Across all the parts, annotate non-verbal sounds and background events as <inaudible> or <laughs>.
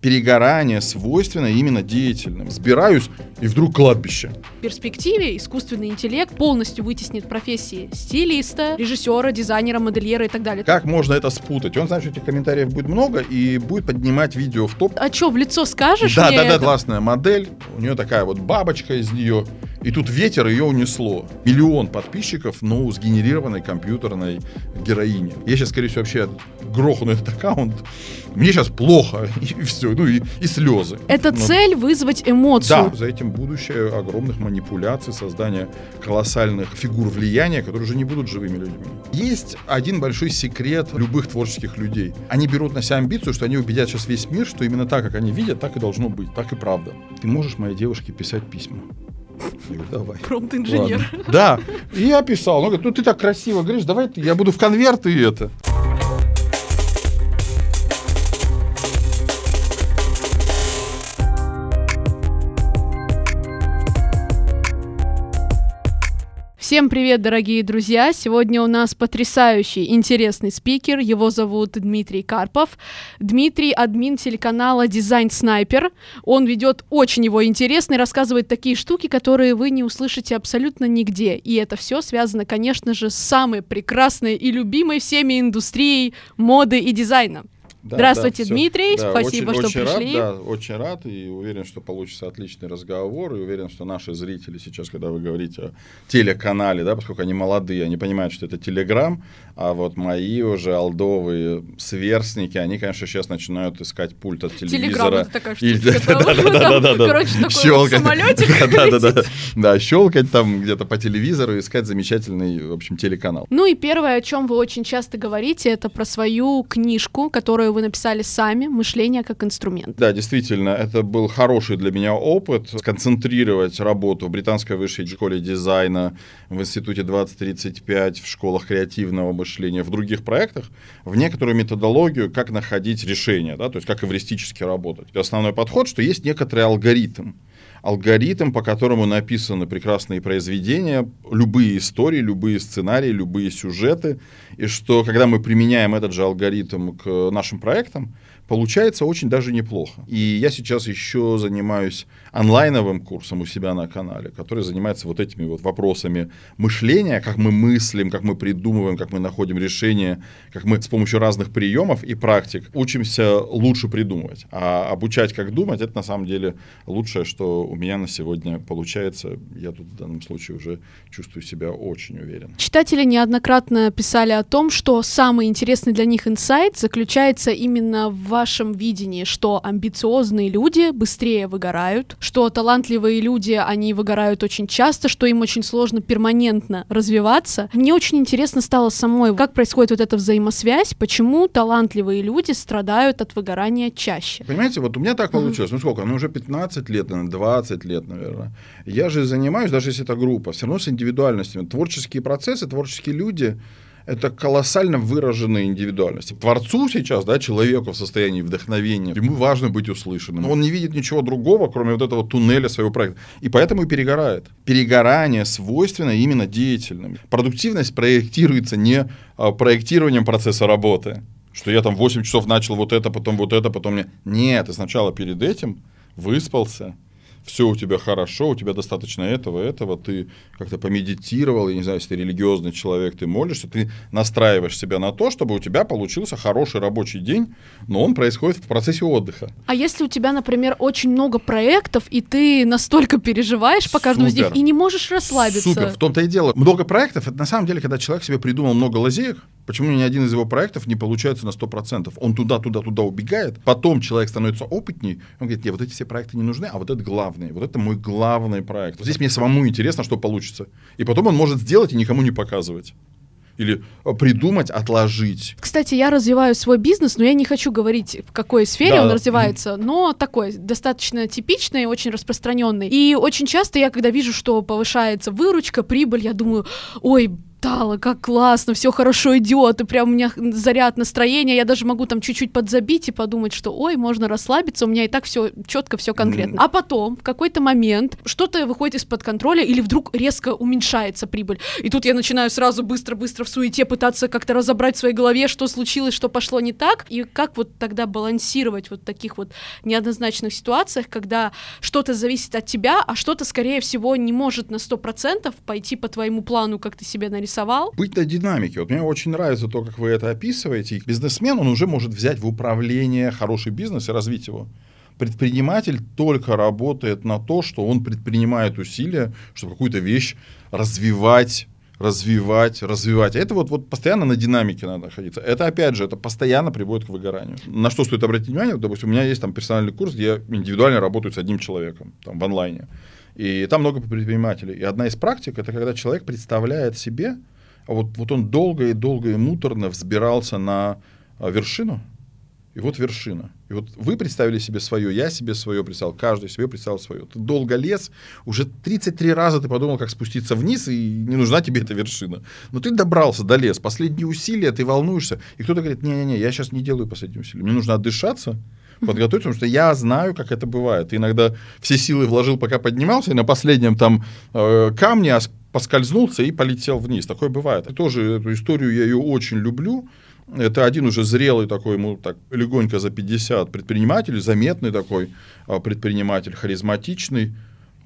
Перегорание свойственно именно деятельным. Сбираюсь, и вдруг кладбище. В перспективе искусственный интеллект полностью вытеснит профессии стилиста, режиссера, дизайнера, модельера и так далее. Как можно это спутать? Он знает, что этих комментариев будет много и будет поднимать видео в топ. А что, в лицо скажешь Да, да, да, это? классная модель. У нее такая вот бабочка из нее. И тут ветер ее унесло. Миллион подписчиков, но сгенерированной компьютерной героини. Я сейчас, скорее всего, вообще грохну этот аккаунт. Мне сейчас плохо, <laughs> и все, ну и, и слезы. Это Ну, цель вызвать эмоцию. Да, за этим будущее огромных манипуляций, создания колоссальных фигур влияния, которые уже не будут живыми людьми. Есть один большой секрет любых творческих людей. Они берут на себя амбицию, что они убедят сейчас весь мир, что именно так, как они видят, так и должно быть, так и правда. Ты можешь моей девушке писать письма? Я говорю, давай. Промпт-инженер. Ладно. Да, и я писал. Он говорит, ну ты так красиво говоришь, давай я буду в конверт и это. Всем привет, дорогие друзья! Сегодня у нас потрясающий, интересный спикер. Его зовут Дмитрий Карпов. Дмитрий — админ телеканала Дизайн Снайпер. Он ведет очень его интересно и рассказывает такие штуки, которые вы не услышите абсолютно нигде. И это все связано, конечно же, с самой прекрасной и любимой всеми индустрией моды и дизайна. Да, Здравствуйте, всё. Дмитрий. Да, Спасибо, очень- что очень пришли. Рад, да, очень рад и уверен, что получится отличный разговор. И уверен, что наши зрители сейчас, когда вы говорите о телеканале, да, поскольку они молодые, они понимают, что это телеграм, а вот мои уже алдовые сверстники, они, конечно, сейчас начинают искать пульт от Телеграм телевизора. это такая. Короче, такой самолетик. Да-да-да. <laughs> Да, щелкать там где-то по телевизору, и искать замечательный, в общем, телеканал. Ну и первое, о чем вы очень часто говорите, это про свою книжку, которую вы написали сами «Мышление как инструмент». Да, действительно, это был хороший для меня опыт сконцентрировать работу в Британской высшей школе дизайна, в Институте 2035, в школах креативного мышления, в других проектах, в некоторую методологию, как находить решения, да, то есть как эвристически работать. Основной подход, что есть некоторый алгоритм, алгоритм, по которому написаны прекрасные произведения, любые истории, любые сценарии, любые сюжеты, и что когда мы применяем этот же алгоритм к нашим проектам, получается очень даже неплохо. И я сейчас еще занимаюсь онлайновым курсом у себя на канале, который занимается вот этими вот вопросами мышления, как мы мыслим, как мы придумываем, как мы находим решения, как мы с помощью разных приемов и практик учимся лучше придумывать. А обучать, как думать, это на самом деле лучшее, что у меня на сегодня получается. Я тут в данном случае уже чувствую себя очень уверенно. Читатели неоднократно писали о том, что самый интересный для них инсайт заключается именно в вашем видении, что амбициозные люди быстрее выгорают, что талантливые люди, они выгорают очень часто, что им очень сложно перманентно развиваться. Мне очень интересно стало самой, как происходит вот эта взаимосвязь, почему талантливые люди страдают от выгорания чаще. Понимаете, вот у меня так получилось. Ну сколько? Ну уже 15 лет, наверное, 20 лет, наверное. Я же занимаюсь, даже если это группа, все равно с индивидуальностями. Творческие процессы, творческие люди это колоссально выраженные индивидуальности. Творцу сейчас, да, человеку в состоянии вдохновения, ему важно быть услышанным. Он не видит ничего другого, кроме вот этого туннеля своего проекта. И поэтому и перегорает. Перегорание свойственно именно деятельным. Продуктивность проектируется не а, проектированием процесса работы, что я там 8 часов начал вот это, потом вот это, потом не. Нет, ты сначала перед этим выспался, все у тебя хорошо, у тебя достаточно этого, этого, ты как-то помедитировал, я не знаю, если ты религиозный человек, ты молишься, ты настраиваешь себя на то, чтобы у тебя получился хороший рабочий день, но он происходит в процессе отдыха. А если у тебя, например, очень много проектов, и ты настолько переживаешь по каждому из них Супер. и не можешь расслабиться? Супер, в том-то и дело. Много проектов, это на самом деле, когда человек себе придумал много лазеек, почему ни один из его проектов не получается на 100%? Он туда, туда, туда убегает, потом человек становится опытней, он говорит, нет, вот эти все проекты не нужны, а вот это главный, вот это мой главный проект. Вот здесь мне самому интересно, что получится. И потом он может сделать и никому не показывать. Или э, придумать, отложить. Кстати, я развиваю свой бизнес, но я не хочу говорить, в какой сфере Да. он развивается, но такой достаточно типичный, очень распространенный. И очень часто я, когда вижу, что повышается выручка, прибыль, я думаю, ой, Тала, как классно, все хорошо идет, и прям у меня заряд настроения, я даже могу там чуть-чуть подзабить и подумать, что ой, можно расслабиться, у меня и так все четко, все конкретно. Mm. А потом в какой-то момент что-то выходит из-под контроля или вдруг резко уменьшается прибыль. И тут я начинаю сразу быстро-быстро в суете пытаться как-то разобрать в своей голове, что случилось, что пошло не так, и как вот тогда балансировать вот в таких вот неоднозначных ситуациях, когда что-то зависит от тебя, а что-то, скорее всего, не может на 100% пойти по твоему плану, как ты себе нарисовал нарисовал. Быть на динамике. Вот мне очень нравится то, как вы это описываете. Бизнесмен, он уже может взять в управление хороший бизнес и развить его. Предприниматель только работает на то, что он предпринимает усилия, чтобы какую-то вещь развивать, развивать, развивать. Это вот, вот постоянно на динамике надо находиться. Это, опять же, это постоянно приводит к выгоранию. На что стоит обратить внимание? Допустим, у меня есть там персональный курс, где я индивидуально работаю с одним человеком, там, в онлайне. И там много предпринимателей. И одна из практик это когда человек представляет себе, вот, вот он долго и долго и муторно взбирался на а, вершину, и вот вершина. И вот вы представили себе свое, я себе свое представил, каждый себе представил свое. Ты долго лез, уже 33 раза ты подумал, как спуститься вниз, и не нужна тебе эта вершина. Но ты добрался, долез, последние усилия, ты волнуешься. И кто-то говорит, не-не-не, я сейчас не делаю последние усилия, мне нужно отдышаться, <laughs> подготовиться, потому что я знаю, как это бывает. Иногда все силы вложил, пока поднимался, и на последнем там э, камне поскользнулся и полетел вниз. Такое бывает. И тоже эту историю я ее очень люблю. Это один уже зрелый такой, ему так легонько за 50 предприниматель, заметный такой э, предприниматель, харизматичный.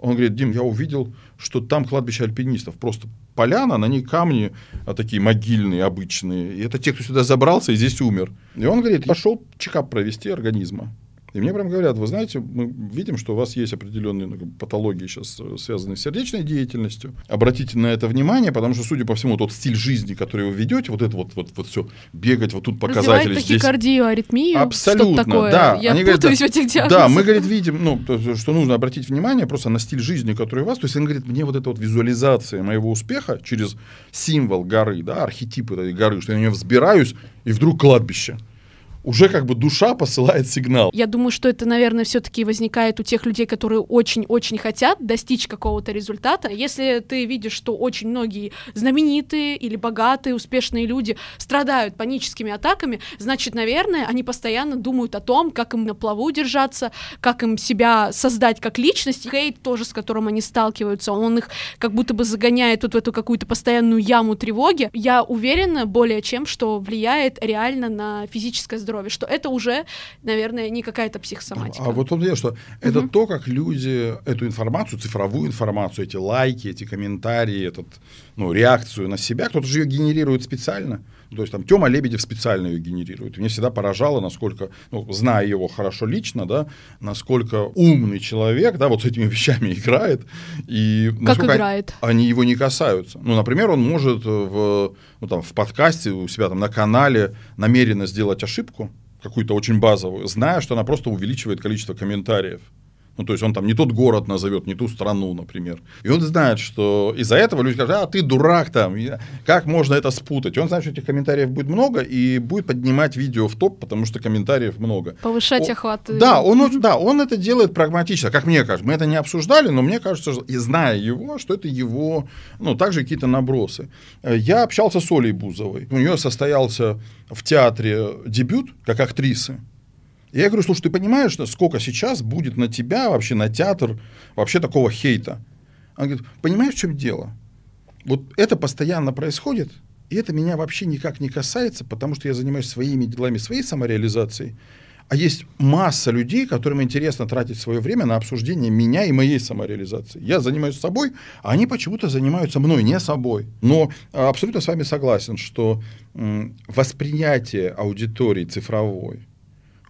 Он говорит, Дим, я увидел, что там кладбище альпинистов. Просто поляна, на ней камни а, такие могильные, обычные. И это те, кто сюда забрался и здесь умер. И он говорит, пошел чекап провести организма. И мне прям говорят, вы знаете, мы видим, что у вас есть определенные ну, патологии сейчас, э, связанные с сердечной деятельностью. Обратите на это внимание, потому что, судя по всему, тот стиль жизни, который вы ведете, вот это вот, вот, вот все, бегать, вот тут показатели Развивает здесь. тахикардию, аритмию, Абсолютно, такое. да. Я они говорят, в этих диагнозах. Да, мы, говорит, видим, ну, что нужно обратить внимание просто на стиль жизни, который у вас. То есть, он говорит, мне вот эта вот визуализация моего успеха через символ горы, да, архетип этой горы, что я на нее взбираюсь, и вдруг кладбище уже как бы душа посылает сигнал. Я думаю, что это, наверное, все-таки возникает у тех людей, которые очень-очень хотят достичь какого-то результата. Если ты видишь, что очень многие знаменитые или богатые, успешные люди страдают паническими атаками, значит, наверное, они постоянно думают о том, как им на плаву держаться, как им себя создать как личность. Хейт тоже, с которым они сталкиваются, он их как будто бы загоняет вот в эту какую-то постоянную яму тревоги. Я уверена более чем, что влияет реально на физическое здоровье здоровья, что это уже, наверное, не какая-то психосоматика. А вот он дело, что это угу. то, как люди эту информацию, цифровую информацию, эти лайки, эти комментарии, этот, ну, реакцию на себя, кто-то же ее генерирует специально. То есть там Тёма Лебедев специально ее генерирует. Мне всегда поражало, насколько, ну, зная его хорошо лично, да, насколько умный человек, да, вот с этими вещами <laughs> играет. И как играет? Они, они его не касаются. Ну, например, он может в, ну, там, в подкасте у себя там на канале намеренно сделать ошибку, какую-то очень базовую, зная, что она просто увеличивает количество комментариев. Ну, то есть он там не тот город назовет, не ту страну, например. И он знает, что из-за этого люди скажут, а ты дурак там, как можно это спутать? И он знает, что этих комментариев будет много и будет поднимать видео в топ, потому что комментариев много. Повышать о, охват. Да, он, да, он это делает прагматично, как мне кажется. Мы это не обсуждали, но мне кажется, и зная его, что это его, ну, также какие-то набросы. Я общался с Олей Бузовой. У нее состоялся в театре дебют как актрисы. Я говорю, слушай, ты понимаешь, сколько сейчас будет на тебя, вообще на театр, вообще такого хейта? Она говорит, понимаешь, в чем дело? Вот это постоянно происходит, и это меня вообще никак не касается, потому что я занимаюсь своими делами, своей самореализацией. А есть масса людей, которым интересно тратить свое время на обсуждение меня и моей самореализации. Я занимаюсь собой, а они почему-то занимаются мной, не собой. Но абсолютно с вами согласен, что восприятие аудитории цифровой,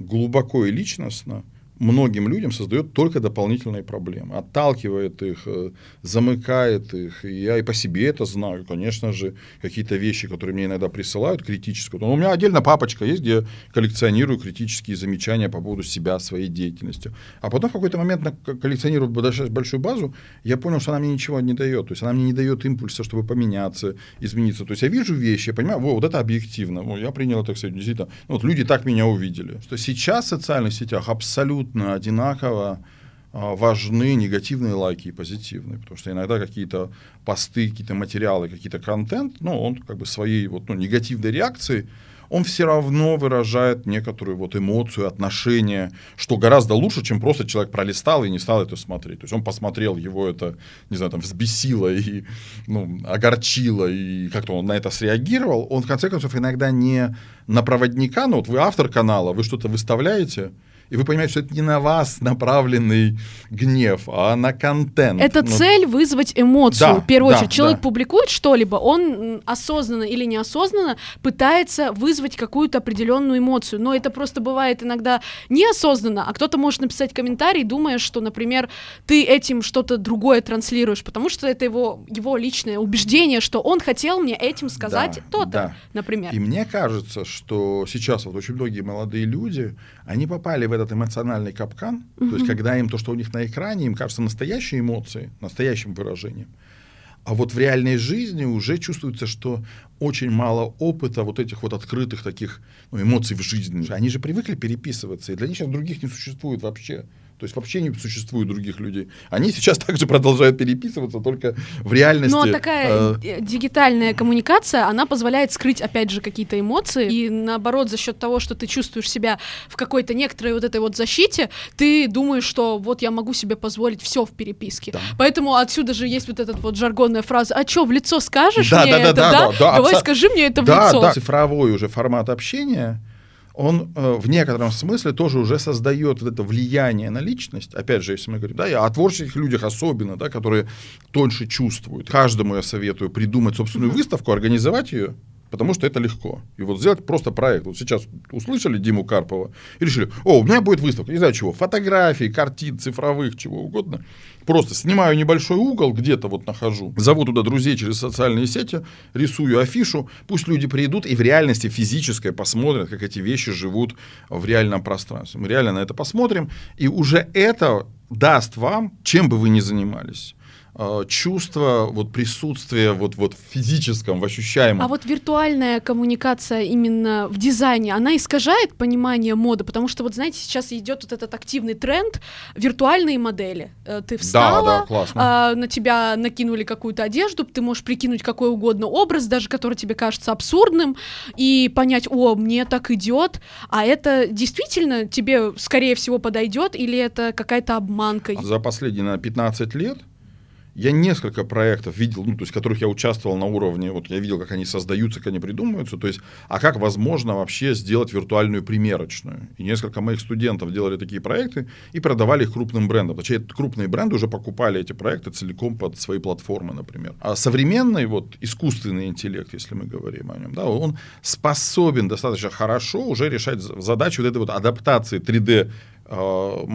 глубоко и личностно многим людям создает только дополнительные проблемы, отталкивает их, э, замыкает их. И я и по себе это знаю, конечно же, какие-то вещи, которые мне иногда присылают, критические. Но у меня отдельно папочка есть, где коллекционирую критические замечания по поводу себя, своей деятельности. А потом в какой-то момент, коллекционируя большую базу, я понял, что она мне ничего не дает. То есть она мне не дает импульса, чтобы поменяться, измениться. То есть я вижу вещи, я понимаю, вот это объективно. я принял это, кстати, действительно. Ну, вот люди так меня увидели. Что сейчас в социальных сетях абсолютно абсолютно одинаково а, важны негативные лайки и позитивные, потому что иногда какие-то посты, какие-то материалы, какие-то контент, ну, он как бы своей вот, ну, негативной реакцией он все равно выражает некоторую вот эмоцию, отношение, что гораздо лучше, чем просто человек пролистал и не стал это смотреть. То есть он посмотрел, его это, не знаю, там, взбесило и ну, огорчило, и как-то он на это среагировал. Он, в конце концов, иногда не на проводника, но вот вы автор канала, вы что-то выставляете, и вы понимаете, что это не на вас направленный гнев, а на контент. Это ну, цель вызвать эмоцию. Да, в первую да, очередь, человек да. публикует что-либо, он осознанно или неосознанно пытается вызвать какую-то определенную эмоцию. Но это просто бывает иногда неосознанно, а кто-то может написать комментарий, думая, что, например, ты этим что-то другое транслируешь, потому что это его, его личное убеждение, что он хотел мне этим сказать Да, то-то, да. например. И мне кажется, что сейчас вот очень многие молодые люди, они попали в этот эмоциональный капкан, то есть когда им то, что у них на экране, им кажется настоящей эмоцией, настоящим выражением. А вот в реальной жизни уже чувствуется, что очень мало опыта вот этих вот открытых таких ну, эмоций в жизни. Они же привыкли переписываться, и для них сейчас других не существует вообще. То есть вообще не существует других людей. Они сейчас также продолжают переписываться, только в реальности. Ну, а такая э, э, дигитальная коммуникация, она позволяет скрыть, опять же, какие-то эмоции. И наоборот, за счет того, что ты чувствуешь себя в какой-то некоторой вот этой вот защите, ты думаешь, что вот я могу себе позволить все в переписке. Да. Поэтому отсюда же есть вот эта вот жаргонная фраза: а что, в лицо скажешь Да, мне да, да, это, да, да? да, да, Давай абсо- скажи мне это в да, лицо. да, цифровой уже формат общения, он э, в некотором смысле тоже уже создает вот это влияние на личность. Опять же, если мы говорим, да, и о творческих людях особенно, да, которые тоньше чувствуют. Каждому я советую придумать собственную выставку, организовать ее, потому что это легко. И вот сделать просто проект. Вот сейчас услышали Диму Карпова и решили, о, у меня будет выставка, не знаю чего, фотографий, картин, цифровых, чего угодно. Просто снимаю небольшой угол, где-то вот нахожу, зову туда друзей через социальные сети, рисую афишу, пусть люди придут и в реальности физической посмотрят, как эти вещи живут в реальном пространстве. Мы реально на это посмотрим, и уже это даст вам, чем бы вы ни занимались, чувство вот присутствия вот, вот в физическом, в ощущаемом. А вот виртуальная коммуникация именно в дизайне, она искажает понимание моды, потому что вот знаете, сейчас идет вот этот активный тренд виртуальные модели. Э, Ты встала, да, классно. а, на тебя накинули какую-то одежду, ты можешь прикинуть какой угодно образ, даже который тебе кажется абсурдным, и понять, о, мне так идет, а это действительно тебе, скорее всего, подойдет, или это какая-то обманка? За последние на 15 лет я несколько проектов видел, ну, то есть, которых я участвовал на уровне, вот я видел, как они создаются, как они придумываются, то есть, а как возможно вообще сделать виртуальную примерочную. И несколько моих студентов делали такие проекты и продавали их крупным брендам. Точнее, крупные бренды уже покупали эти проекты целиком под свои платформы, например. А современный вот искусственный интеллект, если мы говорим о нем, да, он способен достаточно хорошо уже решать задачу вот этой вот адаптации 3D э,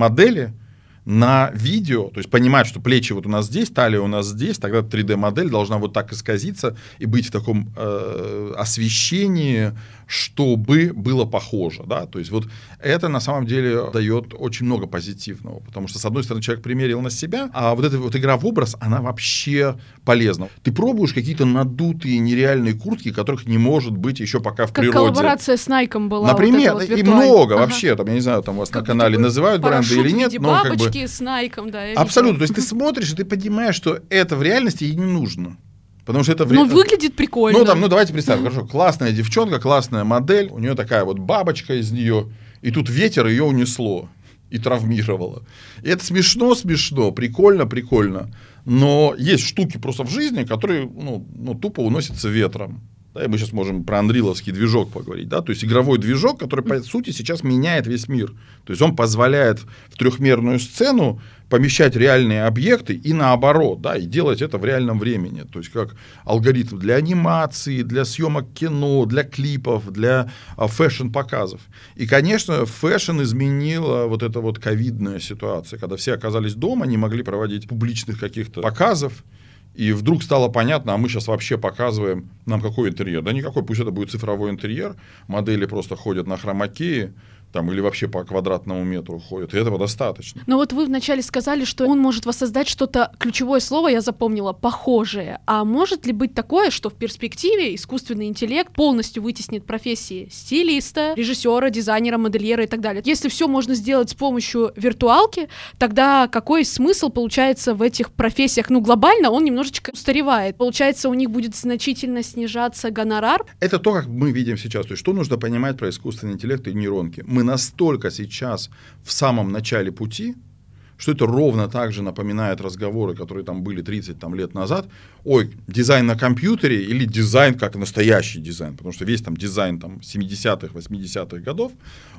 на видео, то есть понимать, что плечи вот у нас здесь, талия у нас здесь, тогда 3D-модель должна вот так исказиться и быть в таком э, освещении, чтобы было похоже, да, то есть вот это на самом деле дает очень много позитивного, потому что с одной стороны человек примерил на себя, а вот эта вот игра в образ, она вообще полезна. Ты пробуешь какие-то надутые нереальные куртки, которых не может быть еще пока в Как природе. коллаборация с Найком была. вот Например, эта вот и много Ага. вообще, там, я не знаю, там у вас Как на канале называют бренды или нет, но как бы... бабочки с Найком, да. видела. Абсолютно. То есть ты смотришь, и ты понимаешь, что это в реальности ей не нужно. Потому что это в ре- Ну, выглядит прикольно. Ну, там, ну, давайте представим, хорошо, классная девчонка, классная модель, у нее такая вот бабочка из нее, и тут ветер ее унесло и травмировало. И это смешно, смешно, прикольно, прикольно. Но есть штуки просто в жизни, которые, ну, ну тупо уносятся ветром. Да, и мы сейчас можем про Unreal овский движок поговорить, да, то есть игровой движок, который, по сути, сейчас меняет весь мир. То есть он позволяет в трехмерную сцену помещать реальные объекты и наоборот, да, и делать это в реальном времени. То есть как алгоритм для анимации, для съемок кино, для клипов, для а, фэшн-показов. И, конечно, фэшн изменила вот эта вот ковидная ситуация, когда все оказались дома, не могли проводить публичных каких-то показов, и вдруг стало понятно, а мы сейчас вообще показываем нам какой интерьер. Да никакой, пусть это будет цифровой интерьер. Модели просто ходят на хромакее, там, или вообще по квадратному метру ходят, и этого достаточно. Но вот вы вначале сказали, что он может воссоздать что-то, ключевое слово я запомнила, похожее. А может ли быть такое, что в перспективе искусственный интеллект полностью вытеснит профессии стилиста, режиссера, дизайнера, модельера и так далее? Если все можно сделать с помощью виртуалки, тогда какой смысл получается в этих профессиях? Ну, глобально он немножечко устаревает. Получается, у них будет значительно снижаться гонорар? Это то, как мы видим сейчас. То есть, что нужно понимать про искусственный интеллект и нейронки? Мы настолько сейчас в самом начале пути, что это ровно так же напоминает разговоры, которые там были 30 там, лет назад. Ой, дизайн на компьютере или дизайн как настоящий дизайн, потому что весь там дизайн там 70-х, 80-х годов,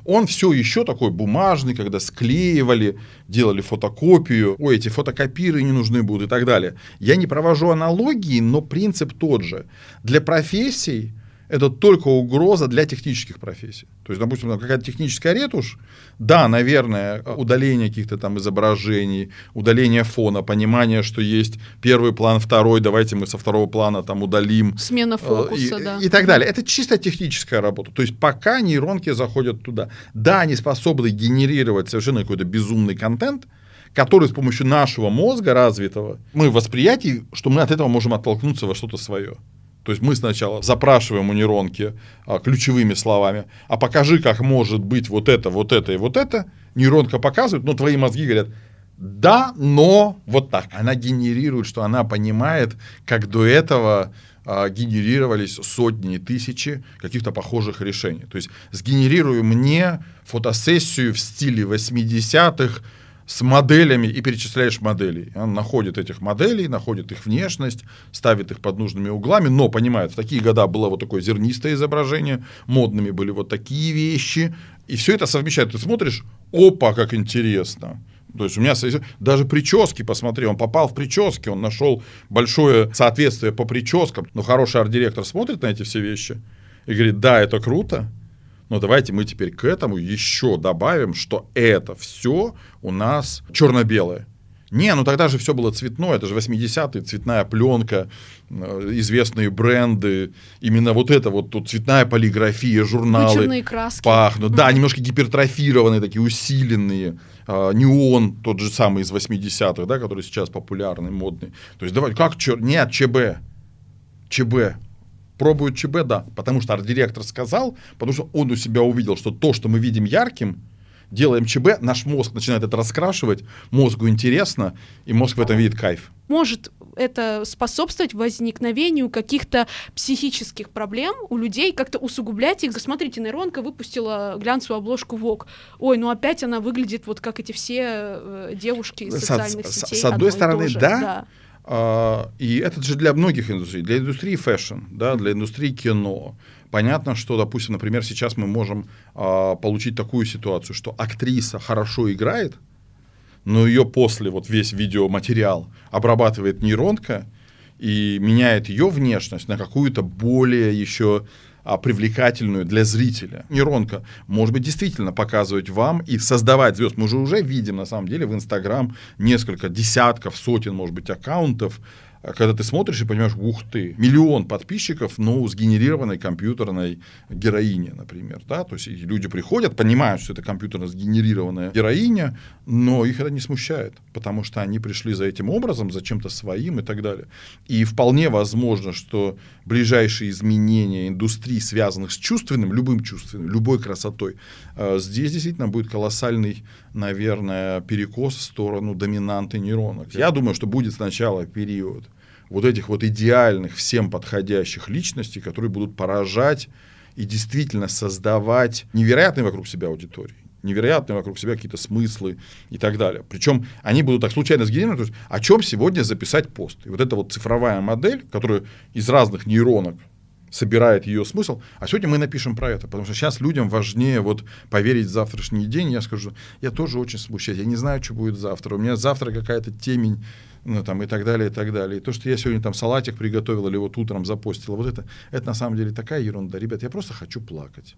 он все еще такой бумажный, когда склеивали, делали фотокопию, ой, эти фотокопиры не нужны будут и так далее. Я не провожу аналогии, но принцип тот же. Для профессий это только угроза для технических профессий. То есть, допустим, какая-то техническая ретушь, да, наверное, удаление каких-то там изображений, удаление фона, понимание, что есть первый план, второй, давайте мы со второго плана там удалим. Смена фокуса, и, да. И так далее. Это чисто техническая работа. То есть, пока нейронки заходят туда. Да, они способны генерировать совершенно какой-то безумный контент, который с помощью нашего мозга развитого, мы в восприятии, что мы от этого можем оттолкнуться во что-то свое. То есть мы сначала запрашиваем у нейронки а, ключевыми словами, а покажи, как может быть вот это, вот это и вот это. Нейронка показывает, но твои мозги говорят, да, но вот так. Она генерирует, что она понимает, как до этого а, генерировались сотни и тысячи каких-то похожих решений. То есть сгенерируй мне фотосессию в стиле 80-х, с моделями и перечисляешь модели. Он находит этих моделей, находит их внешность, ставит их под нужными углами, но понимает, в такие года было вот такое зернистое изображение, модными были вот такие вещи, и все это совмещает. Ты смотришь, опа, как интересно. То есть у меня даже прически, посмотри, он попал в прически, он нашел большое соответствие по прическам. Но хороший арт-директор смотрит на эти все вещи и говорит, да, это круто, но давайте мы теперь к этому еще добавим, что это все у нас черно-белое. Не, ну тогда же все было цветное, это же 80-е, цветная пленка, э, известные бренды, именно вот это вот тут цветная полиграфия, журналы. Вычурные краски. Пахнут, да, немножко гипертрофированные, такие усиленные. А, неон, тот же самый из 80-х, да, который сейчас популярный, модный. То есть давай, как черт, нет, ЧБ, ЧБ, пробуют ЧБ, да, потому что арт-директор сказал, потому что он у себя увидел, что то, что мы видим ярким, делаем ЧБ, наш мозг начинает это раскрашивать, мозгу интересно, и мозг в этом видит кайф. Может это способствовать возникновению каких-то психических проблем у людей, как-то усугублять их. Смотрите, нейронка выпустила глянцевую обложку ВОК. Ой, ну опять она выглядит вот как эти все э, девушки из социальных с, сетей. С одной стороны, да, да, и это же для многих индустрий. Для индустрии фэшн, да, для индустрии кино. Понятно, что, допустим, например, сейчас мы можем а, получить такую ситуацию, что актриса хорошо играет, но ее после вот весь видеоматериал обрабатывает нейронка и меняет ее внешность на какую-то более еще а, привлекательную для зрителя. Нейронка может быть действительно показывать вам и создавать звезд. Мы же уже видим на самом деле в Инстаграм несколько десятков, сотен, может быть, аккаунтов, а когда ты смотришь и понимаешь, ух ты, миллион подписчиков, но сгенерированной компьютерной героине, например, да, то есть люди приходят, понимают, что это компьютерно сгенерированная героиня, но их это не смущает, потому что они пришли за этим образом, за чем-то своим и так далее. И вполне возможно, что ближайшие изменения индустрии, связанных с чувственным, любым чувственным, любой красотой, э, здесь действительно будет колоссальный, наверное, перекос в сторону доминанты нейронок. Я думаю, что будет сначала период вот этих вот идеальных, всем подходящих личностей, которые будут поражать и действительно создавать невероятные вокруг себя аудитории невероятные вокруг себя какие-то смыслы и так далее. Причем они будут так случайно сгенерированы, о чем сегодня записать пост. И вот эта вот цифровая модель, которая из разных нейронок собирает ее смысл, а сегодня мы напишем про это, потому что сейчас людям важнее вот поверить в завтрашний день. Я скажу, я тоже очень смущаюсь, я не знаю, что будет завтра, у меня завтра какая-то темень ну, там, и так далее, и так далее. И то, что я сегодня там салатик приготовил или вот утром запостил, вот это, это на самом деле такая ерунда. Ребят, я просто хочу плакать.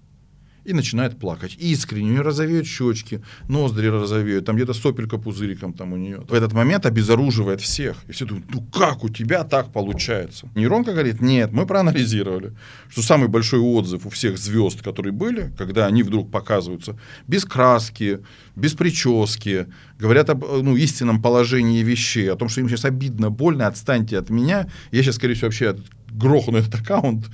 И начинает плакать. Искренне, у нее розовеют щечки, ноздри розовеют, там где-то сопелька пузыриком там у нее. В этот момент обезоруживает всех. И все думают, ну как у тебя так получается? Нейронка говорит, нет, мы проанализировали, что самый большой отзыв у всех звезд, которые были, когда они вдруг показываются без краски, без прически, говорят об ну, истинном положении вещей, о том, что им сейчас обидно, больно, отстаньте от меня. Я сейчас, скорее всего, вообще грохну этот аккаунт,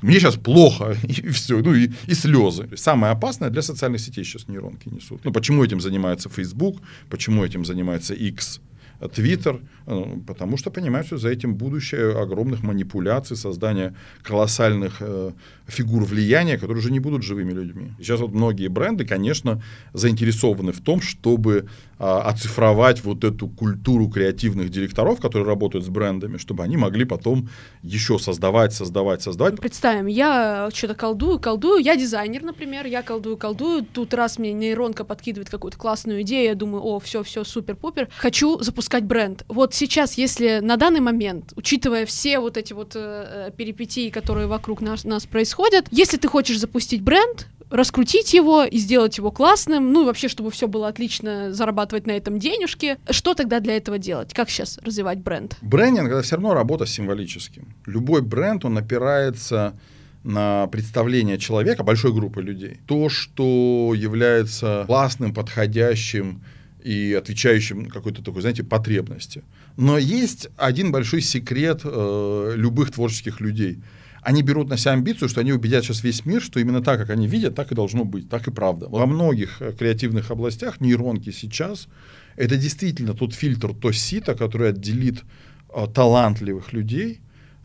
мне сейчас плохо, <laughs> и все, ну и, и слезы. Самое опасное для социальных сетей сейчас нейронки несут. Ну почему этим занимается Facebook, почему этим занимается X, Twitter, э, потому что понимают, что за этим будущее огромных манипуляций, создания колоссальных э, фигур влияния, которые уже не будут живыми людьми. Сейчас вот многие бренды, конечно, заинтересованы в том, чтобы а, оцифровать вот эту культуру креативных директоров, которые работают с брендами, чтобы они могли потом еще создавать, создавать, создавать. Представим, я что-то колдую, колдую, я дизайнер, например, я колдую, колдую, тут раз мне нейронка подкидывает какую-то классную идею, я думаю, о, все, все, супер-пупер, хочу запускать бренд. Вот сейчас, если на данный момент, учитывая все вот эти вот э, э перипетии, которые вокруг нас, нас происходят, если ты хочешь запустить бренд, раскрутить его и сделать его классным, ну и вообще, чтобы все было отлично, зарабатывать на этом денежки. Что тогда для этого делать? Как сейчас развивать бренд? Брендинг — это все равно работа с символическим. Любой бренд, он опирается на представление человека, большой группы людей. То, что является классным, подходящим и отвечающим какой-то такой, знаете, потребности. Но есть один большой секрет э, любых творческих людей — они берут на себя амбицию, что они убедят сейчас весь мир, что именно так, как они видят, так и должно быть, так и правда. Во многих э, креативных областях нейронки сейчас это действительно тот фильтр, то сито, который отделит а, талантливых людей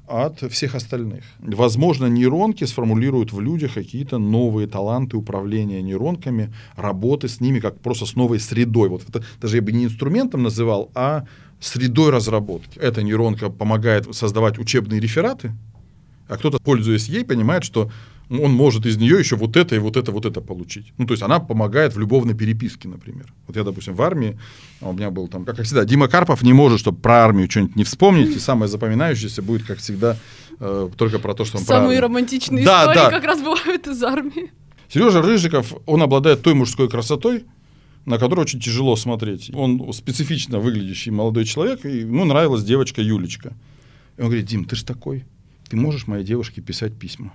от всех остальных. Возможно, нейронки сформулируют в людях какие-то новые таланты управления нейронками, работы с ними, как просто с новой средой. Вот это даже я бы не инструментом называл, а средой разработки. Эта нейронка помогает создавать учебные рефераты, а кто-то, пользуясь ей, понимает, что он может из нее еще вот это и вот это, вот это получить. Ну, то есть она помогает в любовной переписке, например. Вот я, допустим, в армии, а у меня был там, как всегда, Дима Карпов не может, чтобы про армию что-нибудь не вспомнить, и самое запоминающееся будет, как всегда, э, только про то, что он Самые романтичные да, истории да. как раз бывают из армии. Сережа Рыжиков, он обладает той мужской красотой, на которую очень тяжело смотреть. Он специфично выглядящий молодой человек, и ему нравилась девочка Юлечка. И он говорит, Дим, ты же такой ты можешь моей девушке писать письма?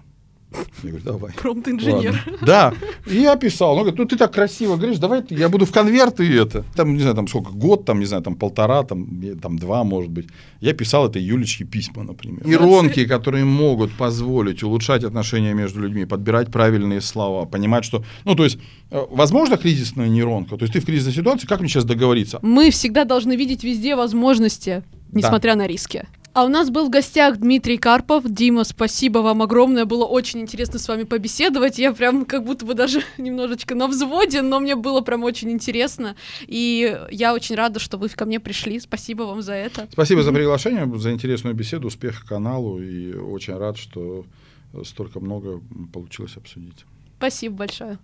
Я говорю, давай. Промпт-инженер. Да. И я писал. Он говорит, ну ты так красиво говоришь, давай я буду в конверт и это. Там, не знаю, там сколько, год, там, не знаю, там полтора, там, там два, может быть. Я писал этой Юлечке письма, например. Иронки, которые могут позволить улучшать отношения между людьми, подбирать правильные слова, понимать, что... Ну, то есть, э, возможно, кризисная нейронка. То есть ты в кризисной ситуации, как мне сейчас договориться? Мы всегда должны видеть везде возможности, несмотря да. на риски. А у нас был в гостях Дмитрий Карпов. Дима, спасибо вам огромное. Было очень интересно с вами побеседовать. Я прям как будто бы даже <laughs> немножечко на взводе, но мне было прям очень интересно. И я очень рада, что вы ко мне пришли. Спасибо вам за это. Спасибо за приглашение, за интересную беседу, успех каналу. И очень рад, что столько много получилось обсудить. Спасибо большое.